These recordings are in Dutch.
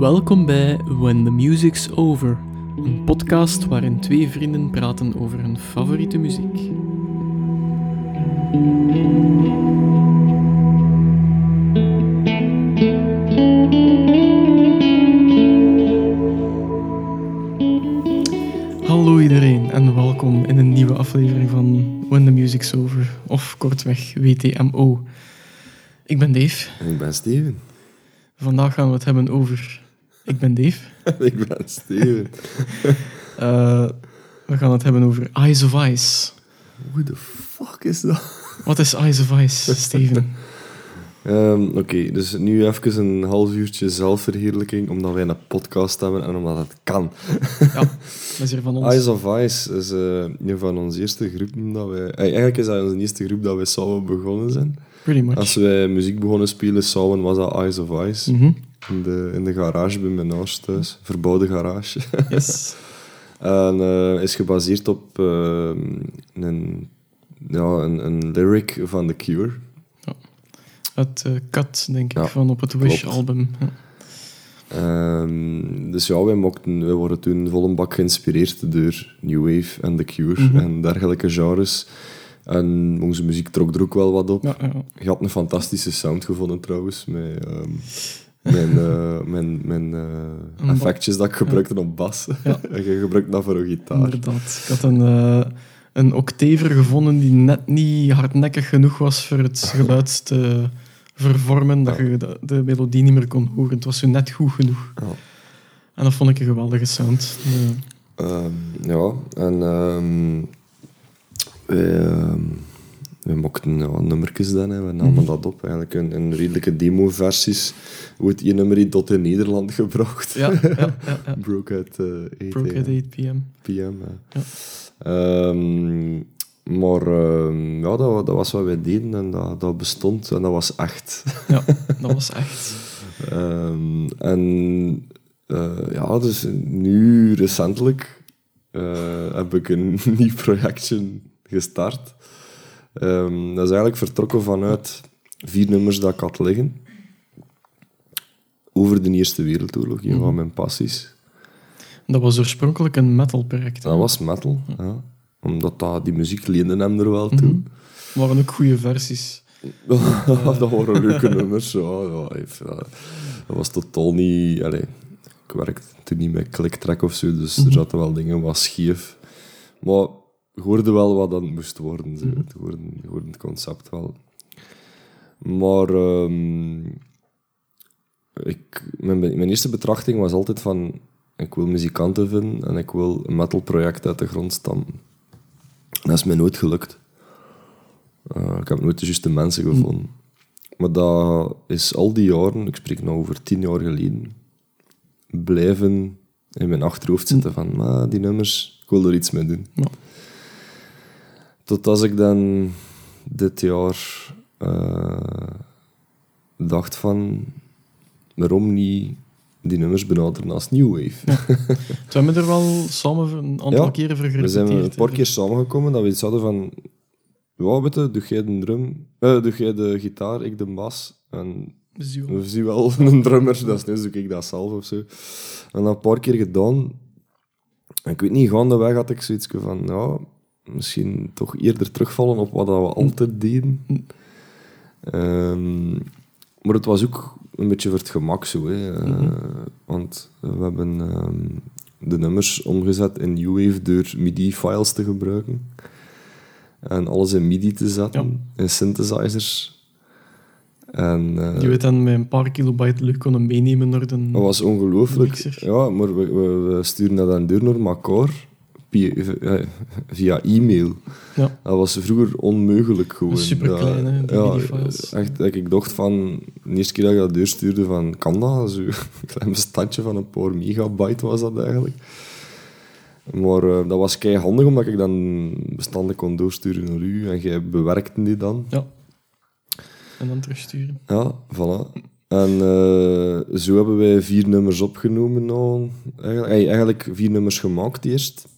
Welkom bij When the Music's Over, een podcast waarin twee vrienden praten over hun favoriete muziek. Hallo iedereen en welkom in een nieuwe aflevering van When the Music's Over, of kortweg WTMO. Ik ben Dave. En ik ben Steven. Vandaag gaan we het hebben over. Ik ben Dave. ik ben Steven. Uh, we gaan het hebben over Eyes of Ice. What the fuck is dat? Wat is Eyes of Ice, Steven? Um, Oké, dus nu even een half uurtje zelfverheerlijking, omdat wij een podcast hebben en omdat het kan. ja, dat is hier van ons. Eyes of Ice is uh, een van onze eerste groepen dat wij... Eigenlijk is dat onze eerste groep dat wij samen begonnen zijn. Pretty much. Als wij muziek begonnen spelen samen, was dat Eyes of Ice. Mm -hmm. In, de, in de garage bij mijn ouders thuis. Verbouwde garage. Yes. en uh, is gebaseerd op uh, een, ja, een, een lyric van The Cure. Ja. Het uh, Cut, denk ik, ja, van op het Wish-album. Ja. Um, dus ja, wij, mochten, wij worden toen vol een bak geïnspireerd door New Wave en The Cure Mhm. en dergelijke genres. En onze muziek trok er ook wel wat op. Ja, ja. Je had een fantastische sound gevonden trouwens, met um, mijn, uh, mijn, mijn uh, effectjes dat ik gebruikte op bas. Ja. en je gebruikte dat voor een gitaar. Inderdaad. Ik had een, uh, een octaver gevonden die net niet hardnekkig genoeg was voor het geluid te vervormen, dat je de, de melodie niet meer kon horen. Het was zo net goed genoeg. Ja. En dat vond ik een geweldige sound. Ja, en um, wij, um, wij mochten ja, nummertjes dan, hè. we namen Mhm. dat op. Eigenlijk in, in redelijke demo-versies. Hoe het je nummer tot in Nederland gebracht. ja, ja, ja, ja. Broke at uh, 8 Broke at 8 p.m. p.m. Ja. Ja. Ehm, maar ehm, ja, dat, dat was wat wij deden en dat, dat bestond en dat was echt. Ja, dat was echt. Ehm, en eh, ja, dus nu recentelijk eh, heb ik een nieuw projectje gestart. Ehm, dat is eigenlijk vertrokken vanuit vier nummers dat ik had liggen. Over de Eerste Wereldoorlog, een Mhm. van mijn passies. Dat was oorspronkelijk een metalproject. Dat was metal, ja. Omdat dat, die muziek leende hem er wel toe. Mhm. waren ook goede versies. dat waren leuke nummers. Ja, dat was totaal niet... Allee, ik werkte toen niet met kliktrack of zo, dus Mhm. er zaten wel dingen wat scheef. Maar je hoorde wel wat dat moest worden. Zo. Mhm. Het hoorde, je hoorde het concept wel. Maar ehm, ik, mijn, mijn eerste betrachting was altijd van... Ik wil muzikanten vinden en ik wil een metalproject uit de grond stammen. Dat is mij nooit gelukt. Uh, ik heb nooit de juiste mensen gevonden. Maar dat is al die jaren, ik spreek nou over tien jaar geleden, blijven in mijn achterhoofd zitten van, maar die nummers, ik wil er iets mee doen. Ja. Tot als ik dan dit jaar uh, dacht van, waarom niet die nummers benaderen als New Wave? We hebben er wel samen een aantal Ja, keren voor We zijn een paar keer samengekomen dat we iets hadden van... Ja, weet je, doe jij de drum... eh, doe jij de gitaar, ik de bas. En we zien wel een drummer, dat is net zoek ik dat zelf of zo. En dat een paar keer gedaan. En ik weet niet, gaandeweg had ik zoiets van... Ja, misschien toch eerder terugvallen op wat we altijd deden. Ehm, maar het was ook een beetje voor het gemak zo. Hè. Eh, Mhm. Want we hebben ehm, de nummers omgezet in New Wave door MIDI-files te gebruiken. En alles in MIDI te zetten, in synthesizers. En, eh, Je weet dan met een paar kilobyte leuk kunnen meenemen naar de... dat was ongelooflijk. Ja, maar we, we, we sturen dat dan door naar elkaar via, eh, via e-mail. Ja. Dat was vroeger onmogelijk gewoon. Superklein, hè, die ja. Echt, dat ik dacht van... De eerste keer dat ik dat doorstuurde van... Kan dat? Zo, een klein bestandje van een paar megabyte was dat eigenlijk. Maar eh, dat was kei handig, omdat ik dan bestanden kon doorsturen naar u. En jij bewerkte die dan. Ja. En dan terugsturen. Ja, voilà. En eh, zo hebben wij vier nummers opgenomen. Nou, eigenlijk, eigenlijk vier nummers gemaakt eerst.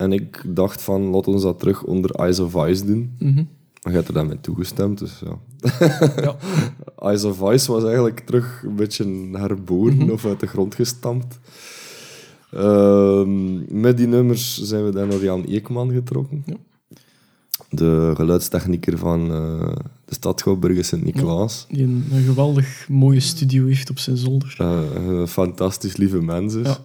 En ik dacht van, laat ons dat terug onder Eyes of Ice doen. Mhm. Maar je hebt er dan mee toegestemd, dus ja. Ja. Eyes of Ice was eigenlijk terug een beetje herboren Mhm. of uit de grond gestampt. Ehm, met die nummers zijn we dan naar Jan Eekman getrokken. Ja. De geluidstechnieker van eh, de stad Gouwbrugge Sint-Niklaas. Die een, een geweldig mooie studio heeft op zijn zolder. Eh, fantastisch lieve mens is. Ja.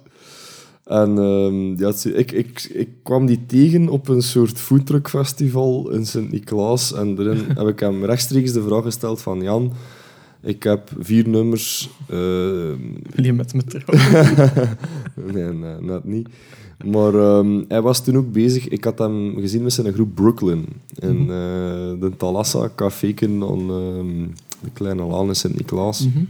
En ehm, ja, ik, ik, ik kwam die tegen op een soort foodtruckfestival in Sint-Niklaas. En daarin heb ik hem rechtstreeks de vraag gesteld van... Jan, ik heb vier nummers... ehm, Wil je met me trouwen? nee, nee, net niet. Maar ehm, hij was toen ook bezig... Ik had hem gezien met zijn groep Brooklyn. In Mhm. eh, de Thalassa caféken aan ehm, de Kleine Laan in Sint-Niklaas. Mhm.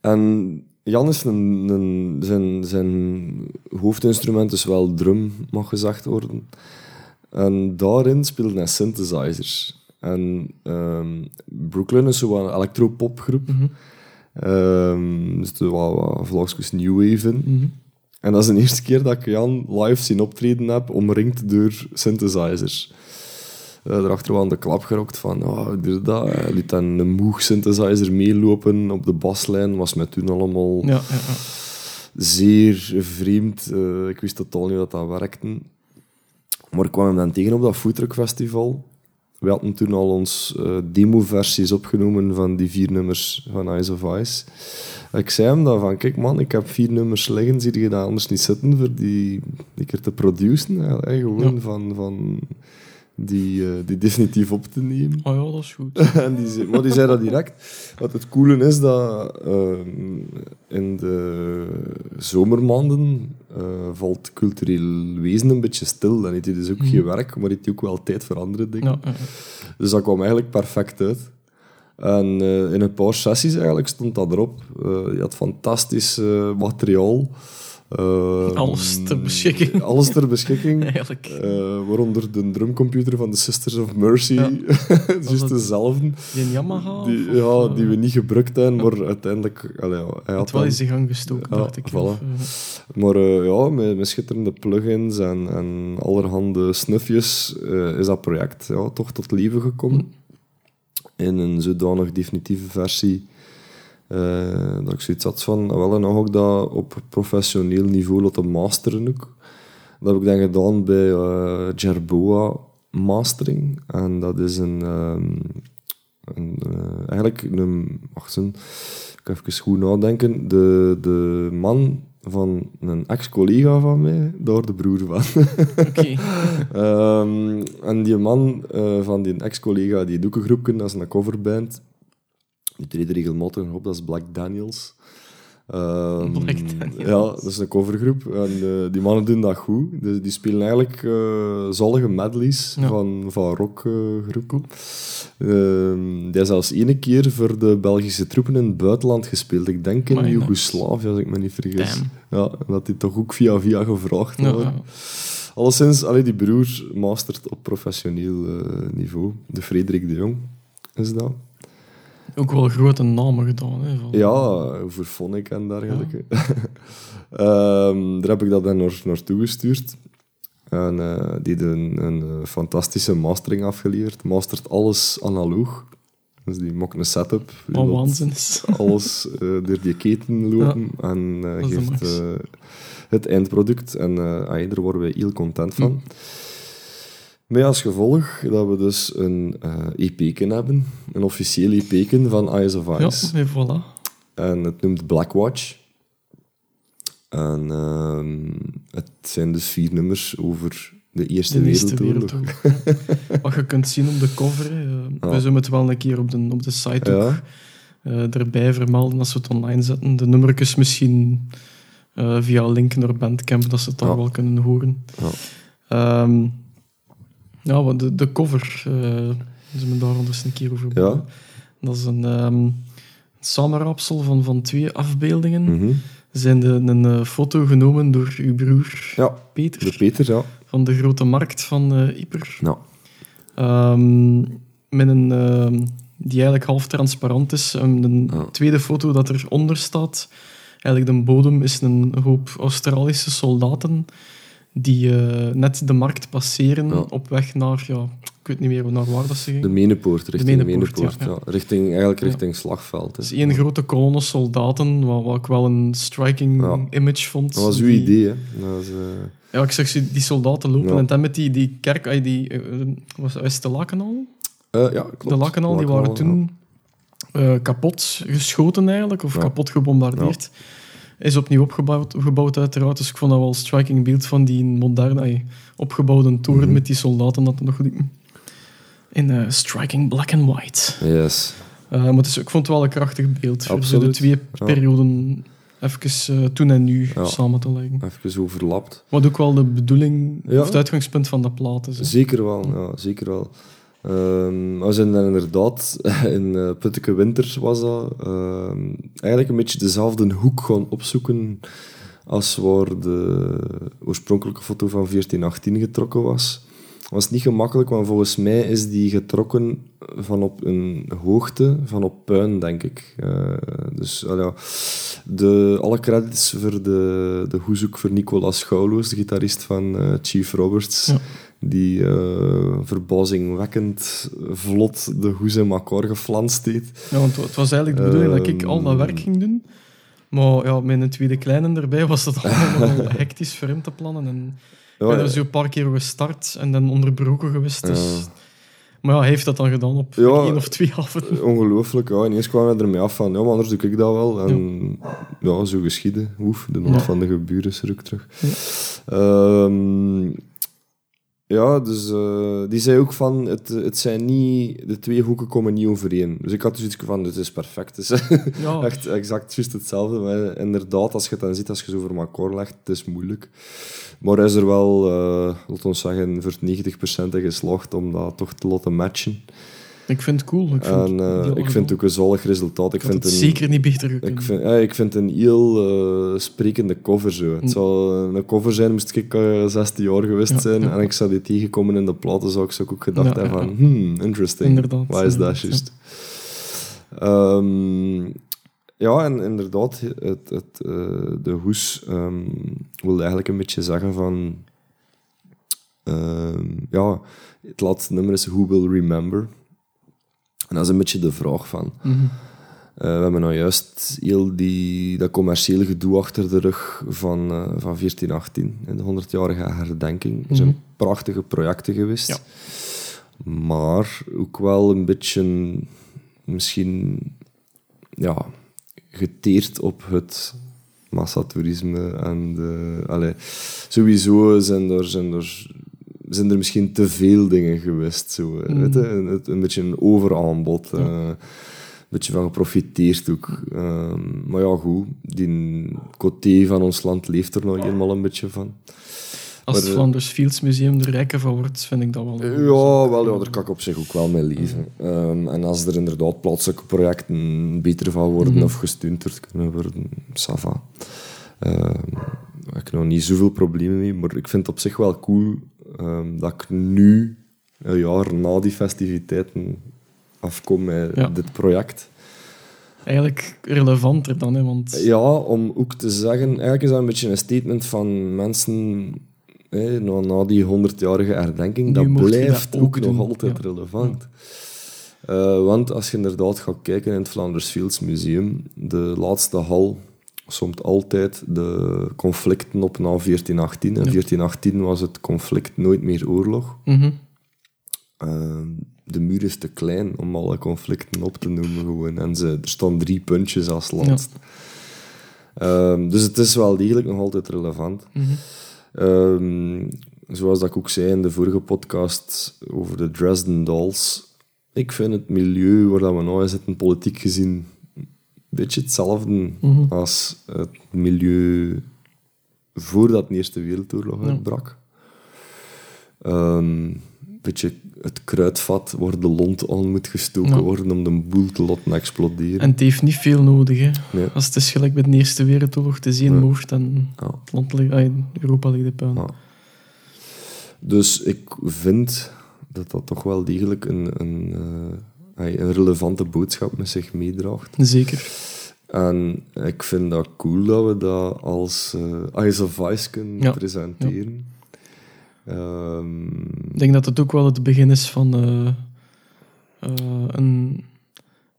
En Jan is een, een, zijn, zijn hoofdinstrument is wel drum, mag gezegd worden. En daarin speelde hij synthesizers. En ehm, Brooklyn is zo'n electropopgroep. Mhm. Ehm er wat, wat vlagjes new wave in. Mhm. En dat is de eerste keer dat ik Jan live zien optreden heb, omringd door synthesizers. Eh daarachter wel aan de klap gerokt van, oh, dit, dat. Hij liet dan een Moog synthesizer meelopen op de baslijn. Was mij toen allemaal Ja, ja, ja. zeer vreemd. Eh, ik wist totaal niet dat dat werkte. Maar ik kwam hem dan tegen op dat Foodtruck Festival. We hadden toen al ons eh, demo-versies opgenomen van die vier nummers van Eyes of Ice. Ik zei hem dan van, kijk man, ik heb vier nummers liggen, zie je dat anders niet zitten voor die, die keer te produceren? gewoon van, van die, eh, die definitief op te nemen. Oh ja, dat is goed. en die zei, maar die zei dat direct. Wat het coole is dat ehm, in de zomermaanden eh, valt cultureel wezen een beetje stil. Dan heeft hij dus ook geen werk, maar heeft hij ook wel tijd voor andere dingen. Ja. Dus dat kwam eigenlijk perfect uit. En eh, in een paar sessies eigenlijk stond dat erop. Eh, je had fantastisch eh, materiaal. Eh, Alles ter beschikking. Alles ter beschikking. Eigenlijk. Eh, waaronder de drumcomputer van de Sisters of Mercy. Ja. Het is dezelfde. Die Yamaha? Die, ja, of, die eh, we niet gebruikt hebben, maar uiteindelijk... Allee, hij Het had wel in gang gestoken, Ja, dacht ik. voilà. Of, eh, Maar eh, ja, met, met schitterende plugins en, en allerhande snufjes eh, is dat project ja, toch tot leven gekomen. In een zodanig definitieve versie eh, dat ik zoiets had van, ah, wel, en ga ik dat op professioneel niveau laten masteren ook. Dat heb ik dan gedaan bij eh Jerboa Mastering. En dat is een... ehm, een eh, eigenlijk een... Wacht eens, ik even goed nadenken. De, de man van een ex-collega van mij, daar de broer van. Oké. Ehm, en die man van die ex-collega, die doet een groepje, dat is een coverband. Die treden regelmatig op, dat is Black Daniels. Ehm, Black Daniels. Ja, dat is een covergroep. En eh, die mannen doen dat goed. Dus die spelen eigenlijk eh zollige medleys Ja. van, van rockgroepen. Ehm, die is zelfs ene keer voor de Belgische troepen in het buitenland gespeeld. Ik denk in. Joegoslavië, als ik me niet vergis. Damn. Ja, dat die toch ook via via gevraagd Ja, worden. ja. Alleszins, allee, die broer mastert op professioneel eh, niveau. De Frederik de Jong is dat. Ook wel grote namen gedaan. Hè, van- Ja, voor Phonic en dergelijke. Ehm, daar heb ik dat dan naar, naartoe gestuurd. En eh, die heeft een, een eh, fantastische mastering afgeleverd. Mastert alles analoog. Dus die maakt een setup. Die Wat laat waanzin is. alles eh, door die keten lopen en geeft het eindproduct. En daar worden we heel content van. Hm. Met als gevolg dat we dus een eh EP'ken hebben. Een officieel EP'ken van Eyes of Ja, Ice. en voilà. En het noemt Blackwatch. En ehm, het zijn dus vier nummers over de Eerste, De Eerste Wereldoorlog. Wereldoorlog. Wat je kunt zien op de cover. Eh, Ja. We zullen het wel een keer op de, op de site ook Ja, eh, erbij vermelden als we het online zetten. De nummertjes misschien via link naar Bandcamp, dat ze het Ja. wel kunnen horen. Ja. Ehm, ja, wat de, de cover, eh zullen we daar anders een keer over Ja. Dat is een ehm samenraapsel van, van twee afbeeldingen. mhm. Zijn de, een eh, foto genomen door uw broer ja Peter de Peter, ja. van de Grote Markt van eh Ieper. ja. Ehm, met een, ehm, die eigenlijk half transparant is. Ja. tweede foto dat eronder staat, eigenlijk de bodem, is een hoop Australische soldaten die eh, net de markt passeren Ja. op weg naar, ja, ik weet niet meer naar waar dat ze De gingen. Menepoort, richting de Menepoort, Menepoort. ja. Richting, eigenlijk richting Slagveld. Hè. één grote kolonne soldaten, wat, wat ik wel een striking image vond. Dat was uw idee, hè? Dat is, eh, Ja, ik zeg ze, die soldaten lopen en dan met die, die kerk, die, eh, was, was het de Lakenal? ja, klopt. De Lakenal, die waren toen kapot geschoten eigenlijk, of kapot gebombardeerd. Is opnieuw opgebouwd gebouwd uiteraard, dus ik vond dat wel een striking beeld van die moderne, opgebouwde toren Mhm. met die soldaten dat nog liepen. In eh, striking black and white. Yes. Eh, maar is, ik vond het wel een krachtig beeld voor zo de Absoluut. twee Ja. perioden even eh, toen en nu Ja. samen te leggen. Even overlapt. Wat ook wel de bedoeling, Ja. of het uitgangspunt van de plaat is. hè. Zeker wel, ja, zeker wel. Ehm, we zijn dan inderdaad, in uh, Putteke Winter was dat, ehm, eigenlijk een beetje dezelfde hoek gaan opzoeken als waar de oorspronkelijke foto van 1418 getrokken was. Het was niet gemakkelijk, want volgens mij is die getrokken van op een hoogte van op puin, denk ik. Eh, dus de, alle credits voor de, de hoezoek voor Nicolas Schouwloos, de gitarist van eh, Chief Roberts. Die eh, verbazingwekkend vlot de hoes in elkaar geflanst heeft. Ja, want het was eigenlijk de bedoeling dat ik al dat Ehm. werk ging doen. Maar ja, met een tweede kleine erbij was dat allemaal hectisch voor hem te plannen. En ik ben Ja, er zo een paar keer gestart en dan onderbroken geweest. Dus. Ja. Maar ja, hij heeft dat dan gedaan op Ja. één of twee avonden. Ongelooflijk, ja. Ineens kwamen we ermee af van, ja, maar anders doe ik dat wel. En ja, zo geschieden. Oef, de nood van de geburen is er ook terug. Ja. Ja, dus eh, die zei ook van, het, het zijn niet, de twee hoeken komen niet overeen. Dus ik had dus iets van, dit is perfect. Het is Ja, echt exact juist hetzelfde. Maar inderdaad, als je het dan ziet, als je zo voor elkaar legt, het is moeilijk. Maar hij is er wel, eh laten we zeggen, voor 90% in geslaagd om dat toch te laten matchen. Ik vind het cool. Ik vind, En eh, ik vind het ook een zalig resultaat. Ik vind het een, zeker niet beter gekund. ik vind, ja, ik vind een heel eh, sprekende cover zo. Het Mm. zou een cover zijn, moest ik eh 16 jaar geweest Ja, zijn ja. en ik zou die tegenkomen in de platen, zou ik zo ook gedacht hebben van, hmm, interesting. Inderdaad, Wat is dat juist? Ehm, ja, en inderdaad, het, het, eh, de hoes ehm wil eigenlijk een beetje zeggen van... ehm, ja, het laatste nummer is Who Will Remember. En dat is een beetje de vraag van... Eh, we hebben nou juist heel die, dat commerciële gedoe achter de rug van, eh, van 1418, in de 100-jarige herdenking. Er zijn prachtige projecten geweest. Ja. Maar ook wel een beetje, misschien, ja, geteerd op het massatoerisme. En de, allee, sowieso zijn er, zijn, er, zijn er misschien te veel dingen geweest. Zo, eh, Mhm. weet je, een, een beetje een overaanbod. Ja. eh, een beetje van geprofiteerd ook. Ehm, maar ja, goed, die coté van ons land leeft er nog eenmaal een beetje van. Als het Maar, eh, Flanders Fields Museum er rijker van wordt, vind ik dat wel. Ja, wel, ja, daar kan ik op zich ook wel mee leven. Ehm, en als er inderdaad plaatselijke projecten beter van worden Mhm. of gesteund kunnen worden, ça va. Ehm, daar heb ik nog niet zoveel problemen mee, maar ik vind het op zich wel cool ehm, dat ik nu, een jaar na die festiviteiten, afkom met Ja. dit project. Eigenlijk relevanter dan, hè, want Ja, om ook te zeggen, eigenlijk is dat een beetje een statement van mensen hè, na, na die 100-jarige herdenking. Nu dat blijft dat ook, ook nog altijd ja. relevant. Eh, want als je inderdaad gaat kijken in het Flanders Fields Museum, de laatste hal somt altijd de conflicten op na 1418. En Ja. 1418 was het conflict nooit meer oorlog. Mhm. Eh, de muur is te klein om alle conflicten op te noemen. Gewoon. En ze, er staan drie puntjes als land. Ehm, dus het is wel degelijk nog altijd relevant. Mhm. Ehm, zoals dat ik ook zei in de vorige podcast over de Dresden Dolls. Ik vind het milieu waar dat we nu in zitten, politiek gezien, beetje hetzelfde Mhm. als het milieu voordat de Eerste Wereldoorlog Ja. uitbrak. Ehm, beetje het kruidvat waar de lont aan moet gestoken Ja. worden om de boel te laten exploderen. En het heeft niet veel nodig. Hè. Nee. Als het is gelijk met de Eerste Wereldoorlog, is één Ja. moord en Ja. het land ligt, ah, Europa ligt de puin. Ja. Dus ik vind dat dat toch wel degelijk een, een, eh, een relevante boodschap met zich meedraagt. Zeker. En ik vind dat cool dat we dat als uh, Eyes of Vice kunnen Ja. presenteren. Ehm, Ik denk dat het ook wel het begin is van eh, eh, een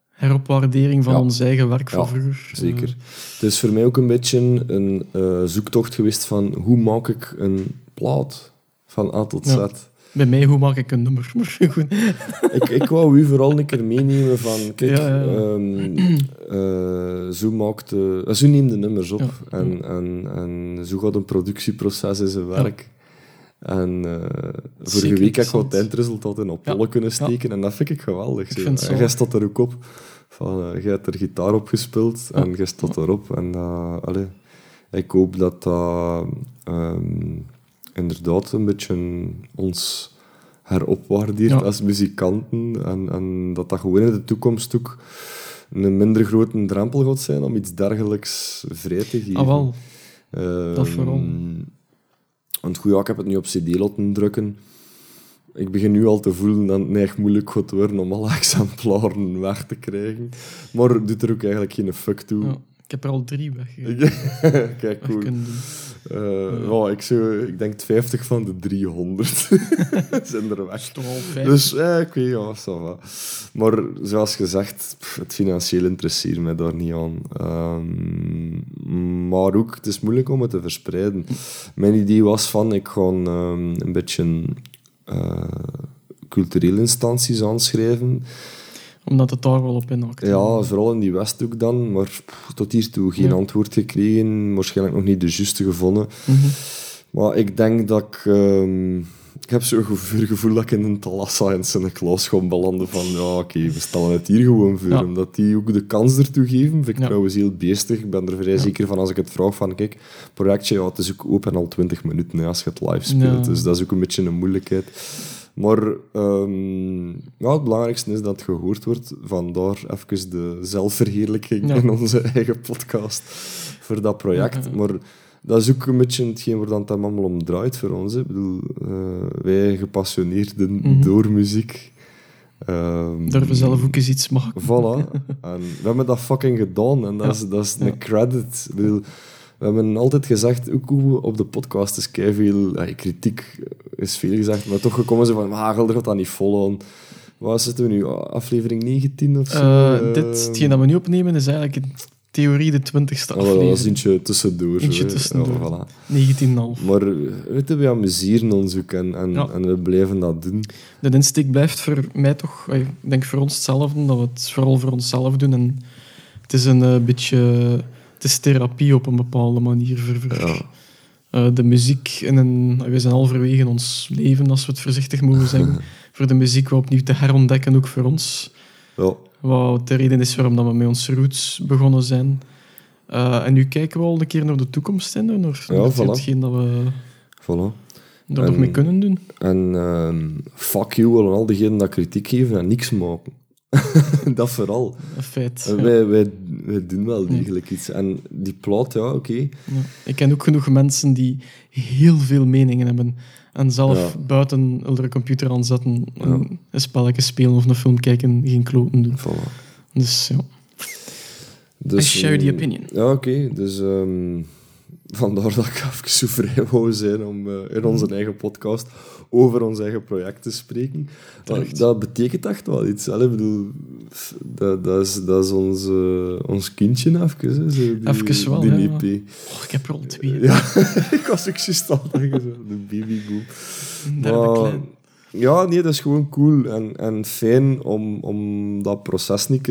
heropwaardering van Ja. ons eigen werk van vroeger. zeker. Eh, Het is voor mij ook een beetje een eh, zoektocht geweest van hoe maak ik een plaat van A tot Z. Bij mij, hoe maak ik een nummer? Maar goed. ik, ik wou u vooral een keer meenemen van, kijk, Ja, ja, ja. ehm, eh, zo, maakt, eh, zo neemt de nummers op. En, en, en zo gaat een productieproces in zijn werk. En eh, vorige week heb ik wat eindresultaat in Apollo kunnen steken en dat vind ik geweldig. Ik vind en jij staat er ook op. Van, jij hebt er gitaar op gespeeld en jij staat erop. En dat, allee, ik hoop dat dat ehm, inderdaad een beetje ons heropwaardeert Ja. als muzikanten. En, en dat dat gewoon in de toekomst ook een minder grote drempel gaat zijn om iets dergelijks vrij te geven. Ah, wel. Ehm, Dat vooral. Want goed, ja, ik heb het nu op cd laten drukken. Ik begin nu al te voelen dat het echt moeilijk gaat worden om alle exemplaren weg te krijgen. Maar het doet er ook eigenlijk geen fuck toe. Ja. Ik heb er al drie weg, Kijk, cool. Ja, ik, zou, ik denk 50 van de 300 zijn er weg. Dus eh, ik weet ja, ça va. Maar zoals gezegd, pff, het financieel interesseert mij daar niet aan. Ehm, maar ook, het is moeilijk om het te verspreiden. Mijn idee was van, ik ga ehm, een beetje eh, culturele instanties aanschrijven. Omdat het daar wel op inhakt. Ja, vooral in die Westhoek dan, maar pff, tot hiertoe geen Ja. antwoord gekregen. Waarschijnlijk nog niet de juiste gevonden. Mhm. Maar ik denk dat ik... ehm, ik heb zo'n gevoel, gevoel dat ik in een Talassa in Sint-Niklaas ga belanden van ja, oké, we stellen het hier gewoon voor. Ja. Omdat die ook de kans ertoe geven, vind ik Ja. trouwens heel beestig. Ik ben er vrij Ja. zeker van als ik het vraag van, kijk, projectje, ja, het is ook open al 20 minuten hè, als je het live speelt. Dus dat is ook een beetje een moeilijkheid. Maar ehm, ja, het belangrijkste is dat het gehoord wordt. Vandaar even de zelfverheerlijking Ja. in onze eigen podcast voor dat project. Ja. Maar dat is ook een beetje hetgeen waar dan het allemaal om draait voor ons. hè. Ik bedoel, eh, wij gepassioneerden Mhm. door muziek. ehm, Durven zelf ook eens iets maken. Voilà. En we hebben dat fucking gedaan en dat is, dat is een credit. Ik bedoel, we hebben altijd gezegd, ook hoe op de podcast is veel kritiek is veel gezegd, maar toch gekomen zijn van, maar gaat dat niet vol aan. Waar zitten we nu? Aflevering 19 of zo? Eh, Eh, dit, hetgeen dat we nu opnemen, is eigenlijk in theorie de twintigste ah, wel, dat is aflevering. eentje tussendoor. Eentje tussendoor. Ja, voilà. 19,5. Maar weet je, we amuseren ons ook en, en, Ja. en we blijven dat doen. De insteek blijft voor mij toch, ik denk voor ons hetzelfde, dat we het vooral voor onszelf doen. En het is een eh, beetje, het is therapie op een bepaalde manier voor, voor Ja. eh, de muziek. En een, we zijn halverwege in ons leven, als we het voorzichtig mogen zeggen, voor de muziek wat opnieuw te herontdekken, ook voor ons. Ja, Wat de reden is waarom dat we met onze roots begonnen zijn. Eh, en nu kijken we al een keer naar de toekomst in, naar, naar Ja, voilà. hetgeen dat we voilà. er nog mee kunnen doen. En ehm, fuck you aan al diegenen dat kritiek geven en niks maken. dat vooral. Feit. Ja. wij, wij, wij doen wel degelijk iets. En die plaat, ja, oké. Ja. Ik ken ook genoeg mensen die heel veel meningen hebben en zelf Ja. buiten hun computer aanzetten en een spelletje spelen of een film kijken, geen kloten doen. Voilà. Dus ja. Dus, I share the ehm, opinion. Ja, oké. Dus ehm, vandaar dat ik even vrij wou zijn om eh, in onze eigen podcast over ons eigen project te spreken. Dat betekent echt wel iets. hè. Ik bedoel, dat, dat, is, dat is ons, eh, ons kindje even. Hè, zo, die, Even wel, die. EP. Oh, ik heb er al twee. Ja, ik was ook juist de babyboom. Maar, klein. ja, nee, dat is gewoon cool en, en fijn om, om dat proces niet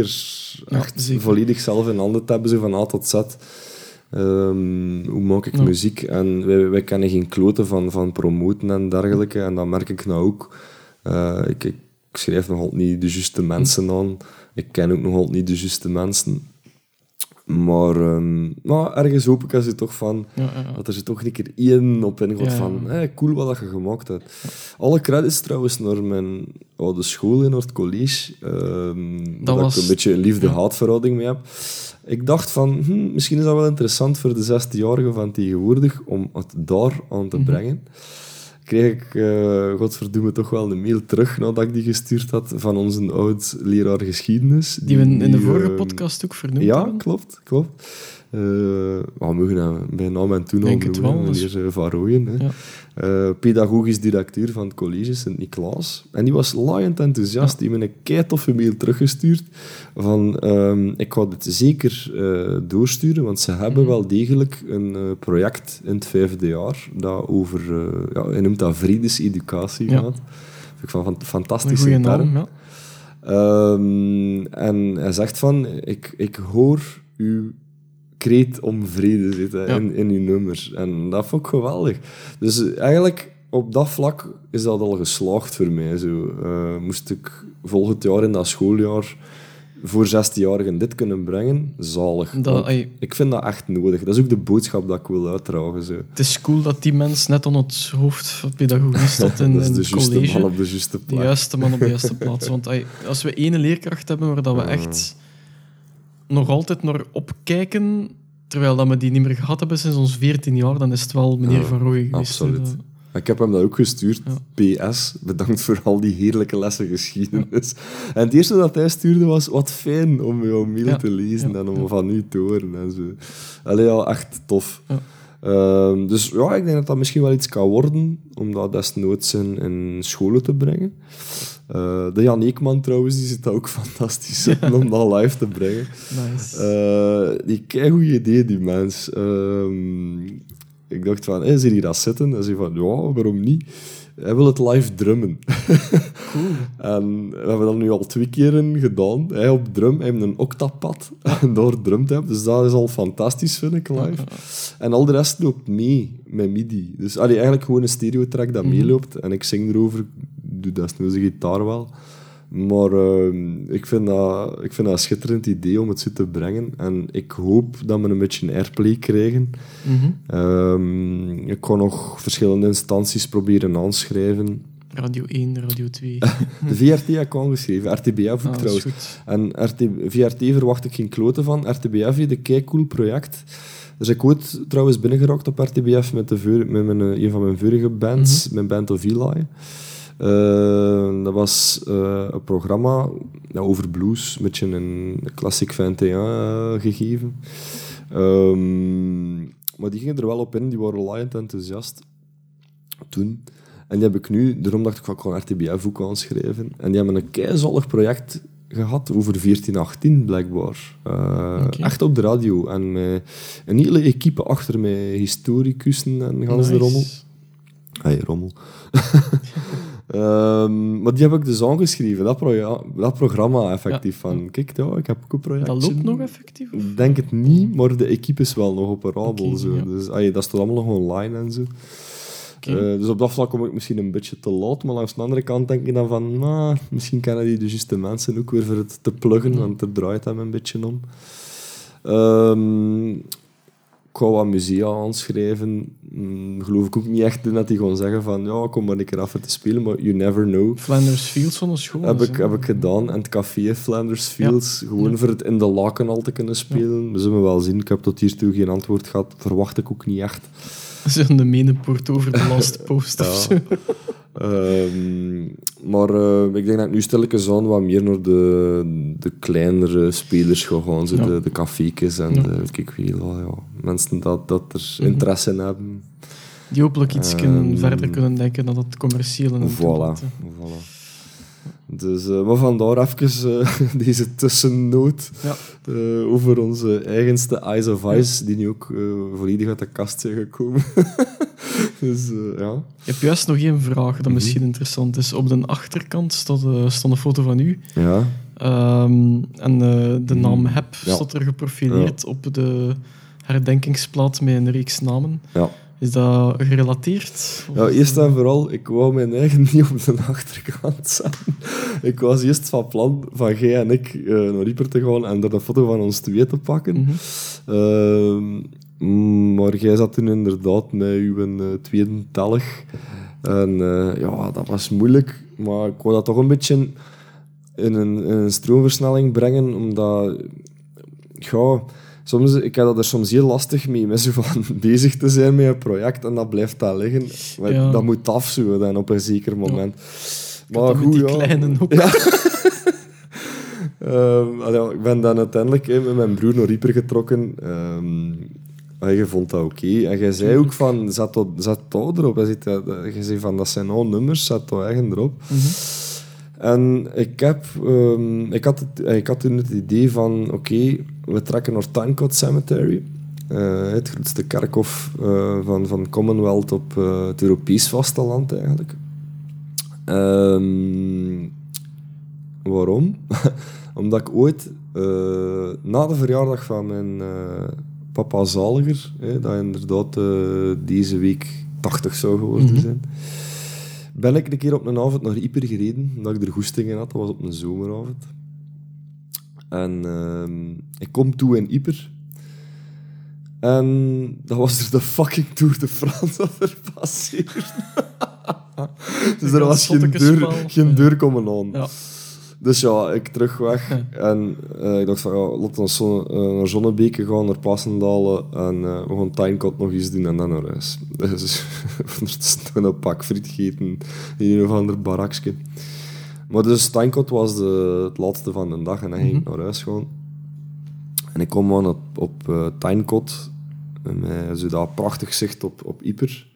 Ja, volledig zelf in handen te hebben, zo van A tot Z. Ehm, hoe maak ik Ja. muziek? En wij, wij kennen geen kloten van, van promoten en dergelijke, en dat merk ik nou ook. Eh, ik, ik schrijf nog altijd niet de juiste mensen aan. Ik ken ook nog altijd niet de juiste mensen. Maar, maar ergens hoop ik als je toch van Ja, dat er toch een keer één op ingaat van hey, cool wat dat je gemaakt hebt. Alle credits trouwens naar mijn oude school in het college. ehm dat was- ik een beetje een liefde-haatverhouding mee heb. Ik dacht van, hm, misschien is dat wel interessant voor de 16-jarigen van tegenwoordig om het daar aan te Mhm. brengen. Kreeg ik, eh godverdomme, toch wel een mail terug nadat ik die gestuurd had van onze oud leraar geschiedenis. Die we in de vorige ehm, podcast ook vernoemd ja, hebben. klopt, klopt. Eh we mogen hem bij naam en toenaam noemen, is- meneer eh, Van Rooyen. Hè. Ja. Eh, pedagogisch directeur van het college Sint-Niklaas. En die was laaiend enthousiast. Die heeft me een kei toffe mail teruggestuurd van ehm, ik ga dit zeker eh, doorsturen, want ze hebben Mhm. wel degelijk een eh, project in het vijfde jaar dat over, ja, hij noemt dat vredeseducatie Ja. gaat. Vind ik van van Een fantastische term. naam, ja. Ehm, en hij zegt van, ik, ik hoor uw kreet om vrede zitten Ja. in, in uw nummers. En dat vond ik geweldig. Dus eh, eigenlijk, op dat vlak is dat al geslaagd voor mij. Zo. Eh, moest ik volgend jaar in dat schooljaar voor 16-jarigen dit kunnen brengen, zalig. Dat- ik vind dat echt nodig. Dat is ook de boodschap dat ik wil uitdragen. Zo. Het is cool dat die mens net aan het hoofd van pedagogie staat in, dat is de college. man op de juiste De plek. juiste man op de juiste plaats. Want als we ene leerkracht hebben waar dat we echt nog altijd naar opkijken, terwijl dat we die niet meer gehad hebben sinds ons 14 jaar, dan is het wel meneer Ja, Van Rooyen geweest. absoluut. Ik heb hem dat ook gestuurd. PS, bedankt voor al die heerlijke lessen geschiedenis. En het eerste dat hij stuurde was, wat fijn om jouw mail te lezen en om van u te horen. En zo. Allee, ja, echt tof. Ehm, dus ja, ik denk dat dat misschien wel iets kan worden, om dat desnoods in, in scholen te brengen. Eh, de Jan Eekman trouwens, die zit ook fantastisch in om dat live te brengen. Nice. Eh, die keigoed idee, die mens. Ehm, ik dacht van, hey, zie je dat zitten? En zei van, ja, waarom niet? Hij wil het live drummen. cool. En we hebben dat nu al twee keren gedaan. Hij op drum, hij heeft een octapad. En daar drumt hij. Dus dat is al fantastisch, vind ik, live. En al de rest loopt mee met MIDI. Dus allee, eigenlijk gewoon een stereotrack dat meeloopt. En ik zing erover. Doe desnoods de gitaar wel. Maar ehm, ik, vind dat, ik vind dat een schitterend idee om het zo te brengen. En ik hoop dat we een beetje een airplay krijgen. Mhm. Ehm, ik kan nog verschillende instanties proberen aanschrijven. Radio 1, Radio 2. De VRT heb ik aangeschreven, RTBF ook Ah, trouwens. En RT, VRT verwacht ik geen kloten van. RTBF heeft een keicool project. Dus ik ooit trouwens binnengeraakt op RTBF met, de met mijn, eh, een van mijn vorige bands, mijn band of Eli. Eh, dat was eh, een programma over blues, een beetje een klassiek 21 eh, gegeven. Ehm, maar die gingen er wel op in, die waren laaiend enthousiast toen. En die heb ik nu, daarom dacht ik van ik kan RTBF ook aanschrijven. En die hebben een keizollig project gehad over 1418 blijkbaar. Echt op de radio. En met een hele equipe achter mij, historicussen en gans de rommel. Hey, rommel. Ehm, maar die heb ik dus aangeschreven, dat, dat programma effectief. Ja. Van, kijk, ja, ik heb ook een project. Dat loopt nog effectief? Ik denk het niet, maar de equipe is wel nog operabel. Oké, zo. ja. Dus dat staat allemaal nog online en zo. Eh, dus op dat vlak kom ik misschien een beetje te laat, maar langs de andere kant denk ik dan van, nou, misschien kennen die de juiste mensen ook weer voor het te pluggen, Ja. want er draait hem een beetje om. Ehm, ik ga wat musea aanschrijven. Mm, geloof ik ook niet echt in dat die gewoon zeggen van, ja, kom maar een keer af te spelen, maar you never know. Flanders Fields van de school. Heb ik, heb ik gedaan. En het café Flanders Fields. Gewoon Ja. voor het in de laken al te kunnen spelen. We zullen wel zien. Ik heb tot hiertoe geen antwoord gehad. Verwacht ik ook niet echt. Zo'n menenpoort over de last post of Ja. Ehm, maar eh, ik denk dat ik nu stilletjes aan wat meer naar de, de kleinere spelers ga gaan. Zo Ja. de, de cafékes en Ja. de kijk, ja, mensen dat, dat er Mhm. interesse in hebben. Die hopelijk iets kunnen, Ehm, verder kunnen denken dan het commerciële. Voilà. voilà. Dus, eh, maar vandaar even eh, deze tussennoot Ja. eh, over onze eigenste Eyes of Ice, die nu ook volledig uit de kast zijn gekomen. dus ja. Ik heb juist nog één vraag Mhm. dat misschien interessant is. Op de achterkant stond, stond een foto van u. Ja. Ehm, en de naam HEP Ja. stond er geprofileerd op de herdenkingsplaat met een reeks namen. Ja. Is dat gerelateerd? Of ja, eerst en vooral, ik wou mijn eigen niet op de achterkant zetten. Ik was eerst van plan van jij en ik eh, naar Rieper te gaan en er een foto van ons twee te pakken. Mhm. Ehm, maar jij zat toen inderdaad met uw eh, tweede telg. En eh, ja, dat was moeilijk. Maar ik wou dat toch een beetje in een, in een stroomversnelling brengen, omdat... Ja, soms, ik heb dat er soms heel lastig mee, met zo van bezig te zijn met een project en dat blijft daar liggen. Maar Ja. Dat moet af zo, dan op een zeker moment. dat met die kleine ook. Ja. Allee, ik ben dan uiteindelijk met mijn broer naar Ieper getrokken. Ehm en je vond dat oké. En jij zei ook van, zet dat, zet dat erop. Hij zei, dat- dat- je zei van, dat zijn al nummers, zet dat eigen erop. En ik, heb, ehm, ik, had het, ik had toen het idee van, oké, we trekken naar Timecode Cemetery. Eh, het grootste kerkhof eh, van, van Commonwealth op eh, het Europees vasteland eigenlijk. Ehm, waarom? Omdat ik ooit, eh, na de verjaardag van mijn eh, papa Zaliger, hè, dat inderdaad eh, deze week 80 zou geworden Mhm. zijn, ben ik een keer op een avond naar Ieper gereden, omdat ik er goesting in had. Dat was op een zomeravond. En ehm, ik kom toe in Ieper. En dat was er de fucking Tour de France dat er passeerde. dus er was geen deur, geen deur komen aan. Ja. Dus ja, ik terug weg. En eh, ik dacht van, ja, laten we zonne, eh, naar Zonnebeke gaan, naar Passendalen. En eh, we gaan Timecode nog eens doen en dan naar huis. Dus ondertussen nog een pak friet gegeten in een of ander barakje. Maar dus Timecode was de, het laatste van de dag en dan ging ik naar huis gaan. En ik kom aan op, op uh, met zo dat prachtig zicht op, op Ieper.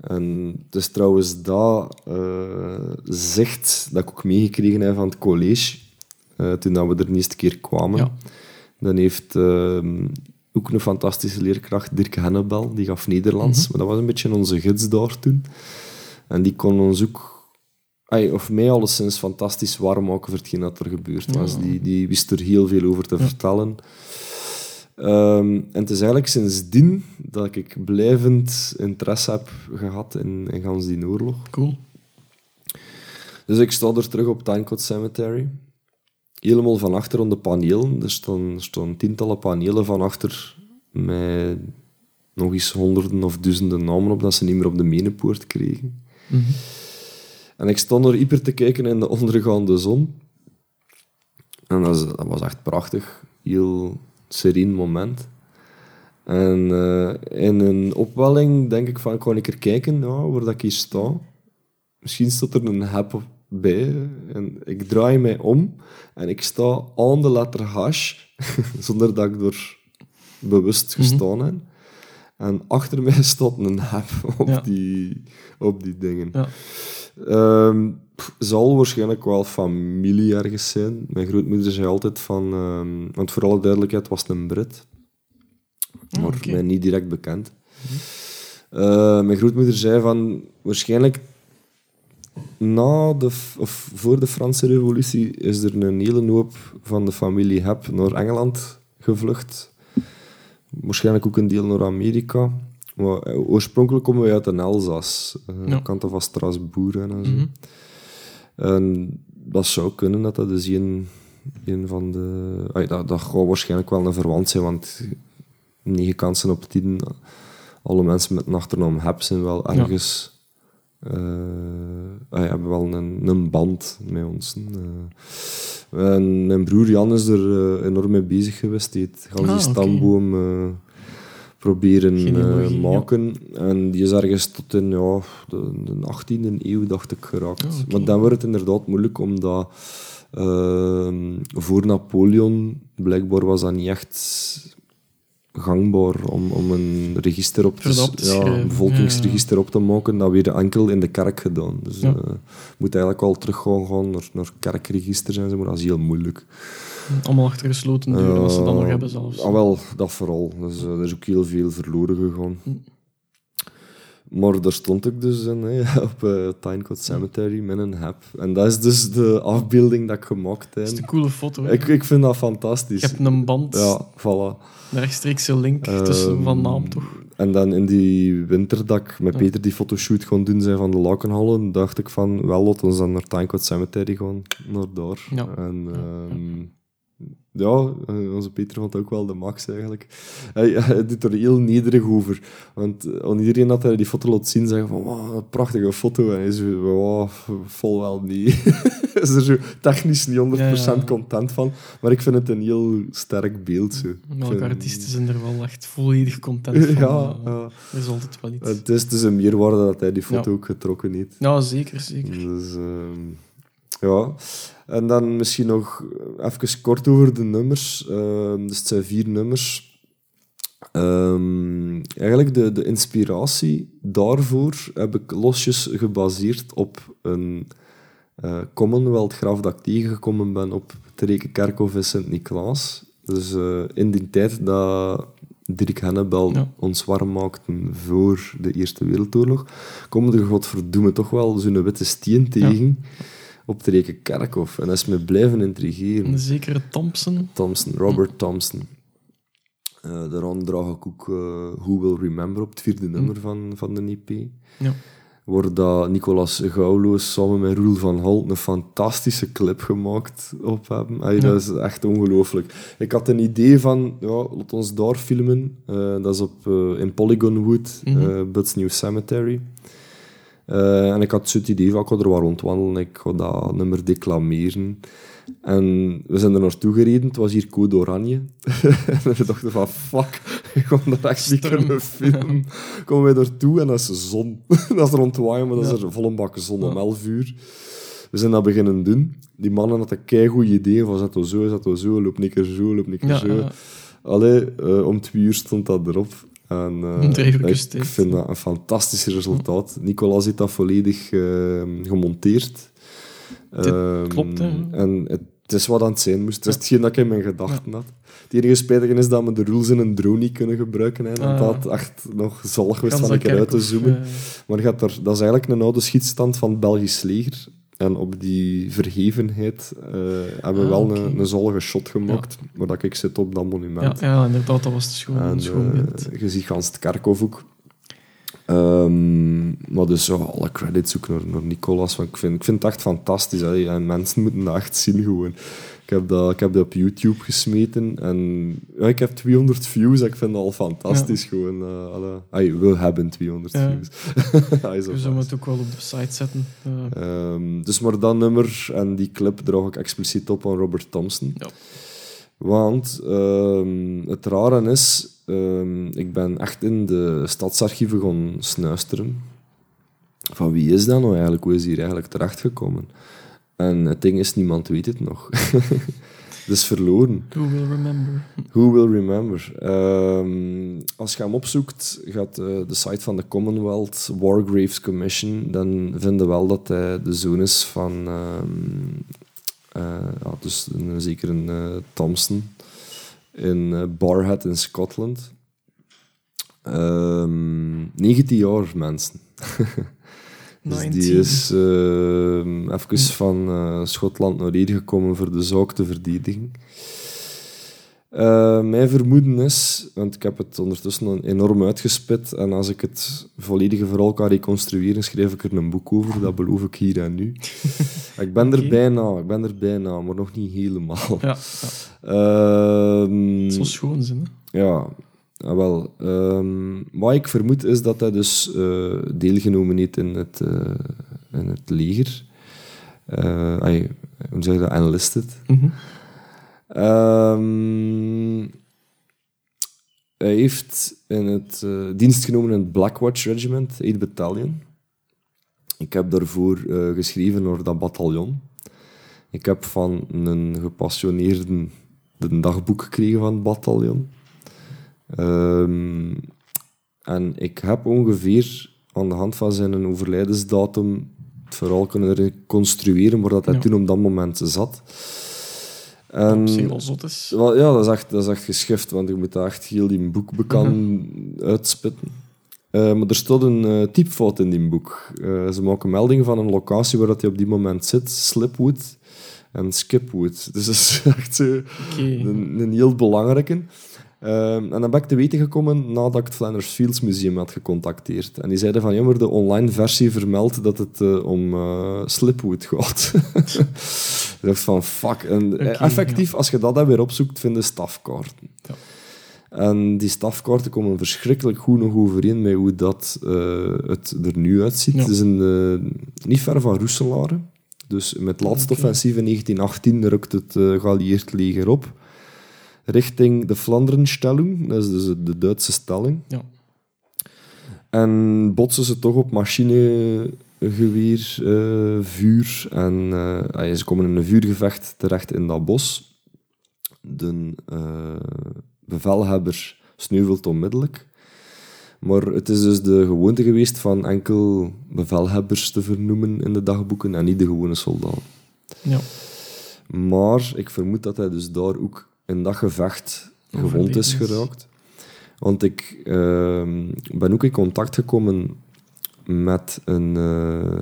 En het is trouwens dat uh, zicht dat ik ook meegekregen heb van het college, uh, toen dat we er de eerste keer kwamen. Ja. Dan heeft uh, ook een fantastische leerkracht, Dirk Hennebel, die gaf Nederlands. Mm -hmm. Maar dat was een beetje onze gids daar toen. En die kon ons ook, ay, of mij alleszins, fantastisch warm maken voor hetgeen dat er gebeurd was. Ja. Die, die wist er heel veel over te ja. vertellen. Um, en het is eigenlijk sindsdien dat ik blijvend interesse heb gehad in, in gans die oorlog. Cool. Dus ik sta er terug op Timecode Cemetery. Helemaal van achter aan de panelen. Er staan, er staan tientallen panelen van achter met nog eens honderden of duizenden namen op dat ze niet meer op de menenpoort kregen. Mm -hmm. En ik stond er hyper te kijken in de ondergaande zon. En dat was echt prachtig. Heel sereen moment. En uh, in een opwelling denk ik van, ik ga een keer kijken ja, waar dat ik hier sta. Misschien staat er een hap bij. En ik draai mij om en ik sta aan de letter hash, zonder dat ik er bewust gestaan mm -hmm. heb. En achter mij staat een hap op, Ja. die, op die dingen. Ja. Ehm, pff, zal waarschijnlijk wel familie ergens zijn. Mijn grootmoeder zei altijd van... ehm, want voor alle duidelijkheid was het een Brit. Ah, Maar mij niet direct bekend. Eh, mijn grootmoeder zei van... Waarschijnlijk na de, of voor de Franse revolutie is er een hele hoop van de familie Heb naar Engeland gevlucht. Waarschijnlijk ook een deel naar Amerika. Maar eh, oorspronkelijk komen wij uit een Elzas. eh Ja. kanten van Strasbourg en zo. Mhm. En dat zou kunnen dat dat dus een, een van de... Ay, dat, dat gaat waarschijnlijk wel een verwant zijn, want negen kansen op tien... Alle mensen met een achternaam Heb zijn wel Ja. ergens... eh, ay, hebben wel een, een band met ons. en mijn broer Jan is er enorm mee bezig geweest. Die heeft Ah, die oké. stamboom proberen ja. maken. En die is ergens tot in ja, de, de 18e eeuw, dacht ik, geraakt. Ah. Maar dan wordt het inderdaad moeilijk, omdat ehm, voor Napoleon blijkbaar was dat niet echt gangbaar om, om een register op te, ja, een bevolkingsregister op te maken. Dat werd enkel in de kerk gedaan. Dus je moet eigenlijk al terug gaan, gaan naar, naar kerkregisters en zo, maar dat is heel moeilijk. Allemaal achter gesloten deuren, als ze dat nog Eh, hebben zelfs. Ah, wel, dat vooral. Dus, eh, er is ook heel veel verloren gegaan. Hm. Maar daar stond ik dus in, hè, op uh, Timecode Cemetery met een hap. En dat is dus de afbeelding dat ik gemaakt heb. Dat is een coole foto. hè. Ik, ik vind dat fantastisch. Je hebt een band, Ja, voilà. een rechtstreekse link tussen van naam, toch? En dan in die winter dat ik met. Peter die fotoshoot kon doen zijn van de Lakenhallen, dacht ik van, wel, laten we dan naar Timecode Cemetery gaan, naar daar. Ja. En ehm, ja, eh, onze Peter vond ook wel de max eigenlijk. Hij, hij doet er heel nederig over. Want eh, aan iedereen dat hij die foto laat zien, zeggen van, wow, een prachtige foto. En hij is zo, wow, vol wel niet. is er zo technisch niet 100% Ja, ja. content van. Maar ik vind het een heel sterk beeld. Zo. Welke vind- artiesten zijn er wel echt volledig content van. Ja, eh, ja. Is altijd wel iets. Het is, is een meerwaarde dat hij die foto Ja. ook getrokken heeft. Ja, zeker, zeker. Dus, ehm, Ja, en dan misschien nog even kort over de nummers. Ehm, dus het zijn vier nummers. Ehm, eigenlijk de, de inspiratie daarvoor heb ik losjes gebaseerd op een uh, Commonwealth graf dat ik tegengekomen ben op het Rekenkerkhof in Sint-Niklaas. Dus uh, in die tijd dat Dirk Hennebel ja. ons warm maakte voor de Eerste Wereldoorlog, komen er godverdomme toch wel zo'n witte steen tegen. Ja op de reken Kerkhof. En dat is me blijven intrigeren. Een zekere Thompson. Thompson, Robert Thompson. Uh, daaraan draag ik ook uh, Who Will Remember op het vierde mm. nummer van, van de EP. Ja. Waar dat Nicolas Gauloos samen met Roel van Holt een fantastische clip gemaakt op hebben. Ay, Dat is echt ongelooflijk. Ik had een idee van, ja, laat ons daar filmen. Uh, dat is op, in Polygon Wood, mm -hmm. Butts New Cemetery. Uh, en ik had het idee van, ik ga er wat rondwandelen, ik ga dat nummer declameren. En we zijn er naartoe gereden, het was hier code oranje. en we dachten van, fuck, ik kon daar echt niet kunnen filmen. Komen wij naartoe en dat is zon. dat is rondwaaien, maar dat is er volle bak zon om 11 uur. We zijn dat beginnen doen. Die mannen hadden kei goede ideeën van, zet zo, zet zo, loop een keer zo, loop een keer zo. Allee, uh, om twee uur stond dat erop. En, uh, ik, ik vind dat een fantastisch resultaat. Nicolas heeft dat volledig uh, gemonteerd. Uh, klopt, hè. En het, is wat aan het zijn moest. Het is hetgeen dat ik in mijn gedachten had. Het enige spijtige is dat we de rules in een drone niet kunnen gebruiken. Hè, want dat had echt nog zalig was van een keer uit te zoomen. Maar gaat er, dat is eigenlijk een oude schietstand van het Belgisch leger. En op die verhevenheid uh, hebben we ah, wel een, een zollige shot gemaakt, waar dat ik zit op dat monument. Ja, ja inderdaad, dat was de schoon, en, uh, Je ziet gans het kerkhof ook. Um, maar dus zo, alle credits ook naar, naar Nicolas. Want ik, vind, ik vind het echt fantastisch. Hè. En mensen moeten dat echt zien gewoon. Ik heb dat, ik heb dat op YouTube gesmeten en ja, ik heb 200 views. Ik vind dat al fantastisch. Ja. Gewoon, uh, alle, ay, we hebben 200 ja. views. we zullen het ook wel op de site zetten. Uh. Um, dus maar dat nummer en die clip draag ik expliciet op aan Robert Thompson. Ja. Want um, het rare is, um, ik ben echt in de stadsarchieven gaan snuisteren. Van wie is dat nou eigenlijk? Hoe is hier eigenlijk terechtgekomen? En het ding is, niemand weet het nog. dus verloren. Who will remember? Who will remember? Um, als je hem opzoekt, gaat uh, de site van de Commonwealth Wargraves Commission, dan vinden wel dat hij de zoon is van um, uh, ja, dus een, zeker een uh, Thompson in Barhead in Scotland. Um, 19 jaar, mensen. Dus die is uh, even van uh, Schotland naar hier gekomen voor de zaak te verdedigen. Uh, mijn vermoeden is, want ik heb het ondertussen enorm uitgespit, en als ik het volledige verhaal kan reconstrueren, schrijf ik er een boek over, dat beloof ik hier en nu. ik ben er bijna, ik ben er bijna, maar nog niet helemaal. Ja, ja. Uh, Zo schoon zijn, hè? Ja, Ah, wel. Um, wat ik vermoed is dat hij dus uh, deelgenomen heeft in het, uh, in het leger. Uh, ay, hoe zeg je dat? Enlisted. Mm -hmm. um, hij heeft in het dienst genomen in het Blackwatch Regiment, 8 Battalion. Ik heb daarvoor geschreven over dat bataljon. Ik heb van een gepassioneerde een dagboek gekregen van het bataljon. Um, en ik heb ongeveer aan de hand van zijn overlijdensdatum het verhaal kunnen reconstrueren waar dat hij ja. toen op dat moment zat. En, dat is. Wel, ja, dat is, echt, dat is echt geschift, want je moet daar echt heel die boek bekend uh uitspitten. Uh, maar er stond een uh, typfout in die boek. Uh, ze maken melding van een locatie waar dat hij op die moment zit, Slipwood en Skipwood. Dus dat is echt okay. een, een heel belangrijke. Ehm, en dan ben ik te weten gekomen nadat ik het Flanders Fields Museum had gecontacteerd. En die zeiden van, jammer, de online versie vermeldt dat het uh, om uh, Slipwood gaat. ik dacht van, fuck. En okay, effectief, ja. als je dat dan weer opzoekt, vinden stafkaarten. Ja. En die stafkaarten komen verschrikkelijk goed nog overeen met hoe dat, uh, het er nu uitziet. Ja. Het is een, niet ver van Roeselare. Dus met het laatste okay. offensief in 1918 rukt het uh, geallieerd leger op richting de Flanderenstelling, dat is dus de Duitse stelling. Ja. En botsen ze toch op machine vuur. en uh, ze komen in een vuurgevecht terecht in dat bos. De uh, bevelhebber sneuvelt onmiddellijk. Maar het is dus de gewoonte geweest van enkel bevelhebbers te vernoemen in de dagboeken en niet de gewone soldaten. Ja. Maar ik vermoed dat hij dus daar ook in dat gevecht gewond is geraakt. Want ik uh, ben ook in contact gekomen met een, uh,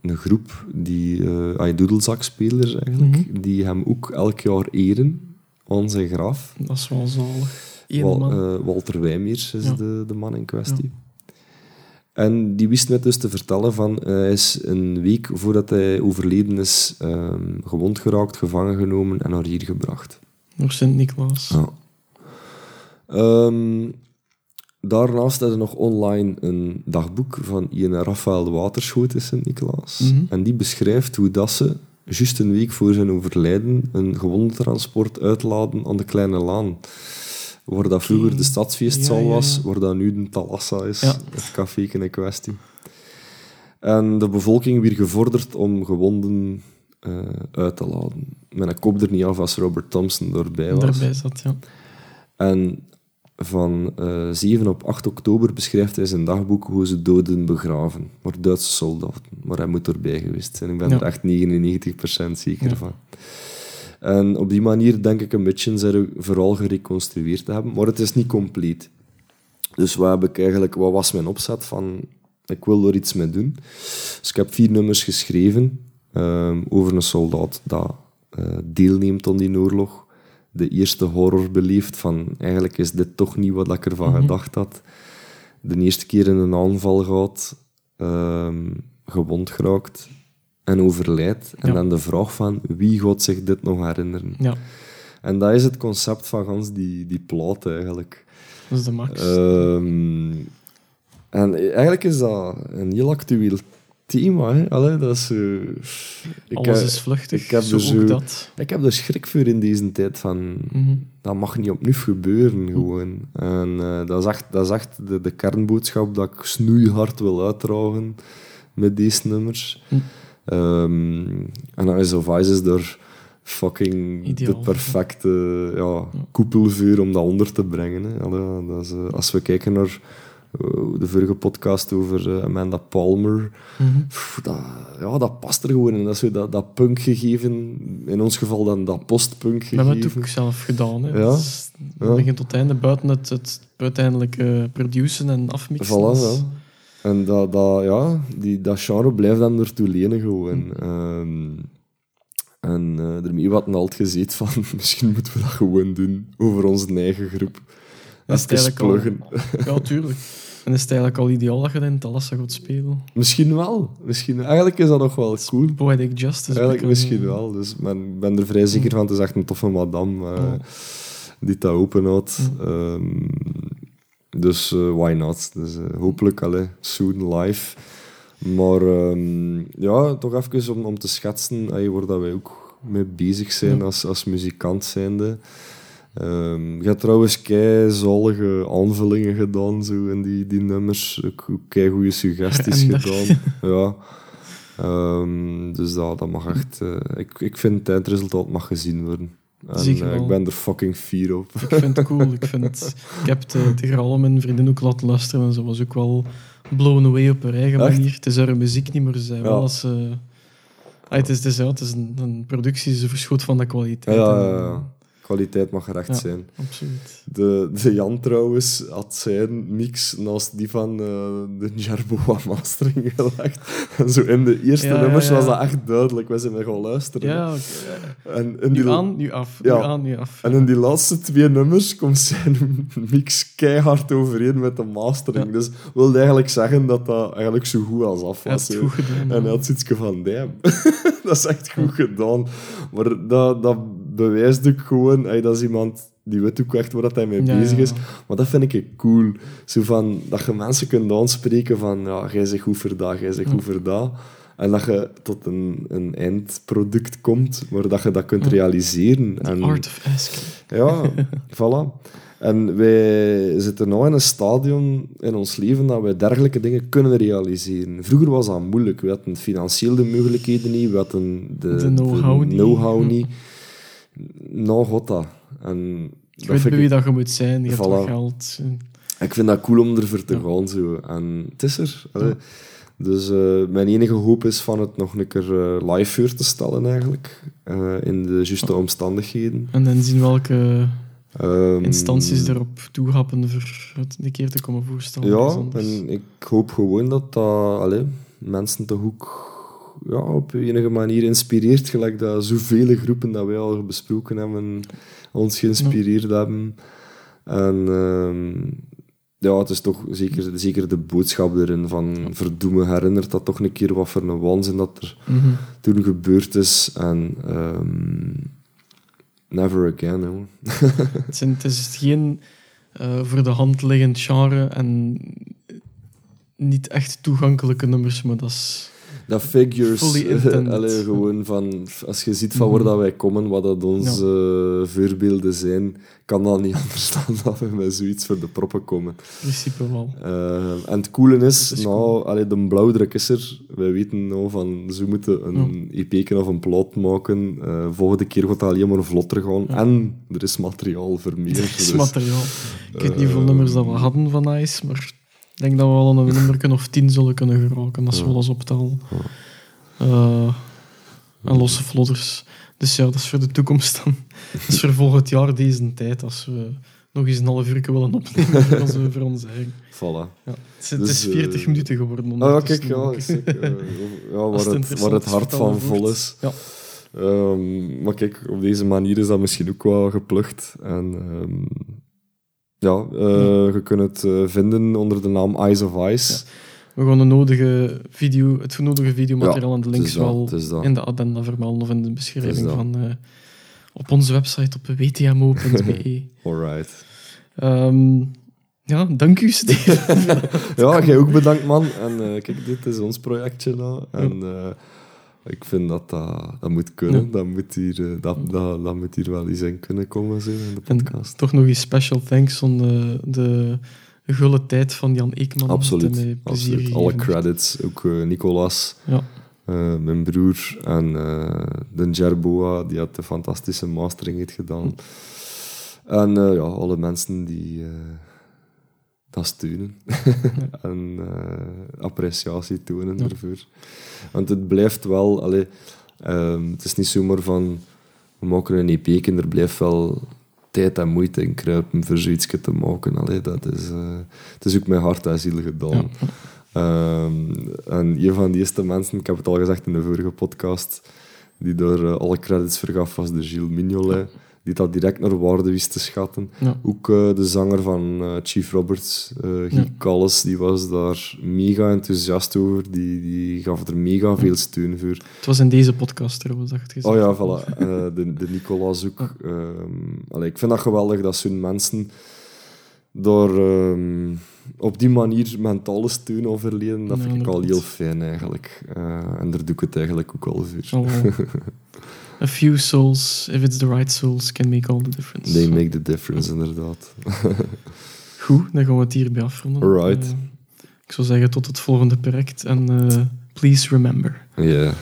een groep die uh, doedelzakspelers eigenlijk, mm -hmm. die hem ook elk jaar eren aan zijn graf. Dat is wel zalig. Wal, uh, Walter Wijmeers is ja. de, de man in kwestie. Ja. En die wist net dus te vertellen van hij is een week voordat hij overleden is um, gewond geraakt, gevangen genomen en naar hier gebracht. Naar Sint-Niklaas. Ja. Um, daarnaast hebben we nog online een dagboek van Ian Rafael de Waterschoot in Sint-Niklaas. Mhm. En die beschrijft hoe dat ze, juist een week voor zijn overlijden, een gewondentransport uitladen aan de Kleine Laan. Waar dat vroeger de stadsfeestzaal Ja, ja, ja. was, waar dat nu de Talassa is, Ja. het café in kwestie. En de bevolking weer gevorderd om gewonden eh, uit te laden. Men kop er niet af als Robert Thompson doorbij was. Daarbij zat, ja. En van eh 7 op 8 oktober beschrijft hij zijn dagboek hoe ze doden begraven. Maar Duitse soldaten. Maar hij moet erbij geweest zijn. Ik ben Ja. er echt 99% zeker Ja. van. En op die manier denk ik een beetje zijn vooral gereconstrueerd te hebben. Maar het is niet compleet. Dus wat, heb ik eigenlijk, wat was mijn opzet van... Ik wil er iets mee doen. Dus ik heb vier nummers geschreven ehm, over een soldaat dat deelneemt aan die oorlog. De eerste horror beleeft van eigenlijk is dit toch niet wat ik ervan Mhm. gedacht had. De eerste keer in een aanval gaat, ehm, gewond geraakt en overlijdt. En Ja. dan de vraag van wie gaat zich dit nog herinneren? Ja, En dat is het concept van gans die, die plaat eigenlijk. dat is de max. Ehm, en eigenlijk is dat een heel actueel thema. Hè? Allee, dat is, eh, ik, Alles heb- is vluchtig, ik heb zo er zo- ook dat. ik heb er schrik voor in deze tijd van... Mhm. Dat mag niet opnieuw gebeuren, gewoon. En eh, dat is echt, dat is echt de, de kernboodschap dat ik snoeihard wil uitdragen met deze nummers. Hm. Ehm, en dan is of er fucking Ideaal. de perfecte ja, koepelvuur om dat onder te brengen. Hè. Allee, dat is, eh, als we kijken naar eh, de vorige podcast over eh, Amanda Palmer, Mhm. Pff, dat, ja, dat past er gewoon in. Dat is zo dat, dat punk gegeven, in ons geval dan dat postpunk We hebben het gegeven. ook zelf gedaan. Hè. Ja. Dat begin tot einde, buiten het, het uiteindelijke produceren en afmixen. Voilà, Dat is- ja. En dat, dat, ja, die, dat genre blijft dan ertoe lenen gewoon. Ehm, en eh daarmee wat altijd gezegd van, misschien moeten we dat gewoon doen over onze eigen groep. Dat is eigenlijk al- pluggen. Ja, tuurlijk. En is het eigenlijk al ideaal dat je in Talassa gaat spelen? Misschien wel. Misschien, eigenlijk is dat nog wel cool. Poetic Justice. Eigenlijk misschien wel. Dus men- ik ben er vrij zeker van. Het is echt een toffe madame eh, die dat openhoudt. Ehm, dus eh, why not? Dus, eh, hopelijk allee, soon live. Maar ehm, ja, toch even om, om te schetsen allee, waar dat wij ook mee bezig zijn als, als muzikant zijnde. Ehm je hebt trouwens kei zalige aanvullingen gedaan zo, in die, die nummers. Ook, ook kei goede suggesties gedaan. Ja. Ehm, dus dat, dat mag echt... eh, ik, ik vind het eindresultaat mag gezien worden. En, eh, ik ben er fucking fier op. Ik vind het cool. Ik, vind het, ik heb het eh, tegen al mijn vrienden ook laten luisteren en ze was ook wel blown away op haar eigen Echt? manier. Het is haar muziek niet, zei Ja. wel als. Ah, het is, het is, ja, het is een, een productie, ze verschoot van de kwaliteit. En, ja, ja. Kwaliteit mag er echt Ja. zijn. Absoluut. De, de Jan trouwens had zijn mix naast die van eh, de Jerboa mastering gelegd. En zo in de eerste Ja, nummers ja, was dat echt duidelijk. We zijn mee gaan luisteren. Ja, oké. En in die, aan, nu af. Nu aan, nu af. En in die laatste twee nummers komt zijn mix keihard overeen met de mastering. Dus wilde eigenlijk zeggen dat dat eigenlijk zo goed als af was. goed gedaan. En hij had zoiets van, damn, dat is echt goed gedaan. Maar dat, dat bewijst ook gewoon, hey, dat is iemand die weet ook echt waar dat hij mee Ja, bezig ja. is. Maar dat vind ik cool. Zo van, dat je mensen kunt aanspreken van, ja, jij zegt goed voor dat, jij zegt goed voor dat. En dat je tot een, een eindproduct komt, maar dat je dat kunt realiseren. The En, art of asking. ja, voilà. En wij zitten nu in een stadion in ons leven dat wij dergelijke dingen kunnen realiseren. Vroeger was dat moeilijk. We hadden financieel de mogelijkheden niet, we hadden de, De know-how niet. Nou, god dat. En Je dat weet bij ik- wie dat je moet zijn, je hebt Voilà. wat geld. ik vind dat cool om ervoor te Ja. gaan. Zo. En het is er. Ja. Dus eh, mijn enige hoop is van het nog een keer eh, live voor te stellen, eigenlijk. Eh, in de juiste omstandigheden. En dan zien welke Ehm, instanties erop toehappen voor het een keer te komen voorstellen. Ja, en ik hoop gewoon dat dat allee, mensen toch ook ja, op enige manier inspireert. Gelijk dat zoveel groepen dat wij al besproken hebben, ons geïnspireerd hebben. En ehm, ja, het is toch zeker, zeker de boodschap erin van verdoemen herinnert dat toch een keer wat voor een waanzin dat er Mhm. toen gebeurd is. En ehm, never again, hoor. Het, zijn, het is geen eh, voor de hand liggend genre en niet echt toegankelijke nummers, maar dat is... Dat figures, allee, gewoon van, als je ziet van waar dat wij komen, wat dat onze voorbeelden zijn, kan dat niet anders dan dat we met zoiets voor de proppen komen. in principe wel. Eh, en het coole is, nou, allee, de blauwdruk is er. Wij weten nou van, ze moeten een EP of een plaat maken. Eh, volgende keer gaat dat alleen maar vlotter gaan. Ja. En er is materiaal voor meer. Het is dus- materiaal. Ik weet niet hoeveel eh, nummers dat we hadden van Ice, maar ik denk dat we wel een nummer of tien zullen kunnen geraken, als we alles optellen. Eh, en losse vlodders. Dus ja, dat is voor de toekomst dan. Dat is voor volgend jaar deze tijd, als we nog eens een half uur willen opnemen voor onze, voor onze eigen. Voilà. Ja. Het is, het Dus, is 40 eh, minuten geworden. Ah, ja, kijk, ja, ik, eh, ja, waar, het het, waar hart van vol is. Ja. Ehm, maar kijk, op deze manier is dat misschien ook wel geplukt. En ehm, ja, eh, je kunt het eh, vinden onder de naam Eyes of Ice. We gaan de nodige video, het nodige videomateriaal en de links wel in de addenda vermelden of in de beschrijving van eh, op onze website op wtmo.be. Alright. Ehm, ja, dank u, Steven. Ja, jij ook bedankt, man. En kijk, dit is ons projectje nou. En eh, ik vind dat dat, dat moet kunnen. Ja. Dat, moet hier, eh, dat, dat, dat moet hier wel eens in kunnen komen zo, in de En podcast. toch nog eens special thanks aan de, de gulle tijd van Jan Eekman. Absoluut. Absoluut. Alle credits, ook eh, Nicolas. Ja. Eh, mijn broer en eh de Jerboa, die had de fantastische mastering heeft gedaan. En eh, ja, alle mensen die dat steunen en eh, appreciatie tonen Ja. ervoor. Want het blijft wel, allee, ehm, het is niet zomaar van we maken een EP en er blijft wel tijd en moeite in kruipen voor zoiets te maken. Allee, dat is, eh, het is ook met hart en ziel gedaan. Ja. Ehm, en een van die eerste mensen, ik heb het al gezegd in de vorige podcast, die daar eh, alle credits voor gaf, was de Gilles Mignolet, die dat direct naar waarde wist te schatten. Ja. Ook eh, de zanger van eh, Chief Roberts, eh Guy Ja. Die was daar mega enthousiast over. Die, die gaf er mega veel steun voor. Het was in deze podcast trouwens dat je het gezegd Oh ja, voilà. De, de Nicolas ook. Ehm, allee, ik vind dat geweldig dat zo'n mensen door ehm, op die manier mentale steun overleden. Dat vind ik al heel fijn eigenlijk. En daar doe ik het eigenlijk ook al voor. Oh. A few souls, if it's the right souls, can make all the difference. They make the difference, inderdaad. Goed, dan gaan we het hierbij afronden. Alright. Eh, ik zou zeggen tot het volgende project en eh, please remember. Ja.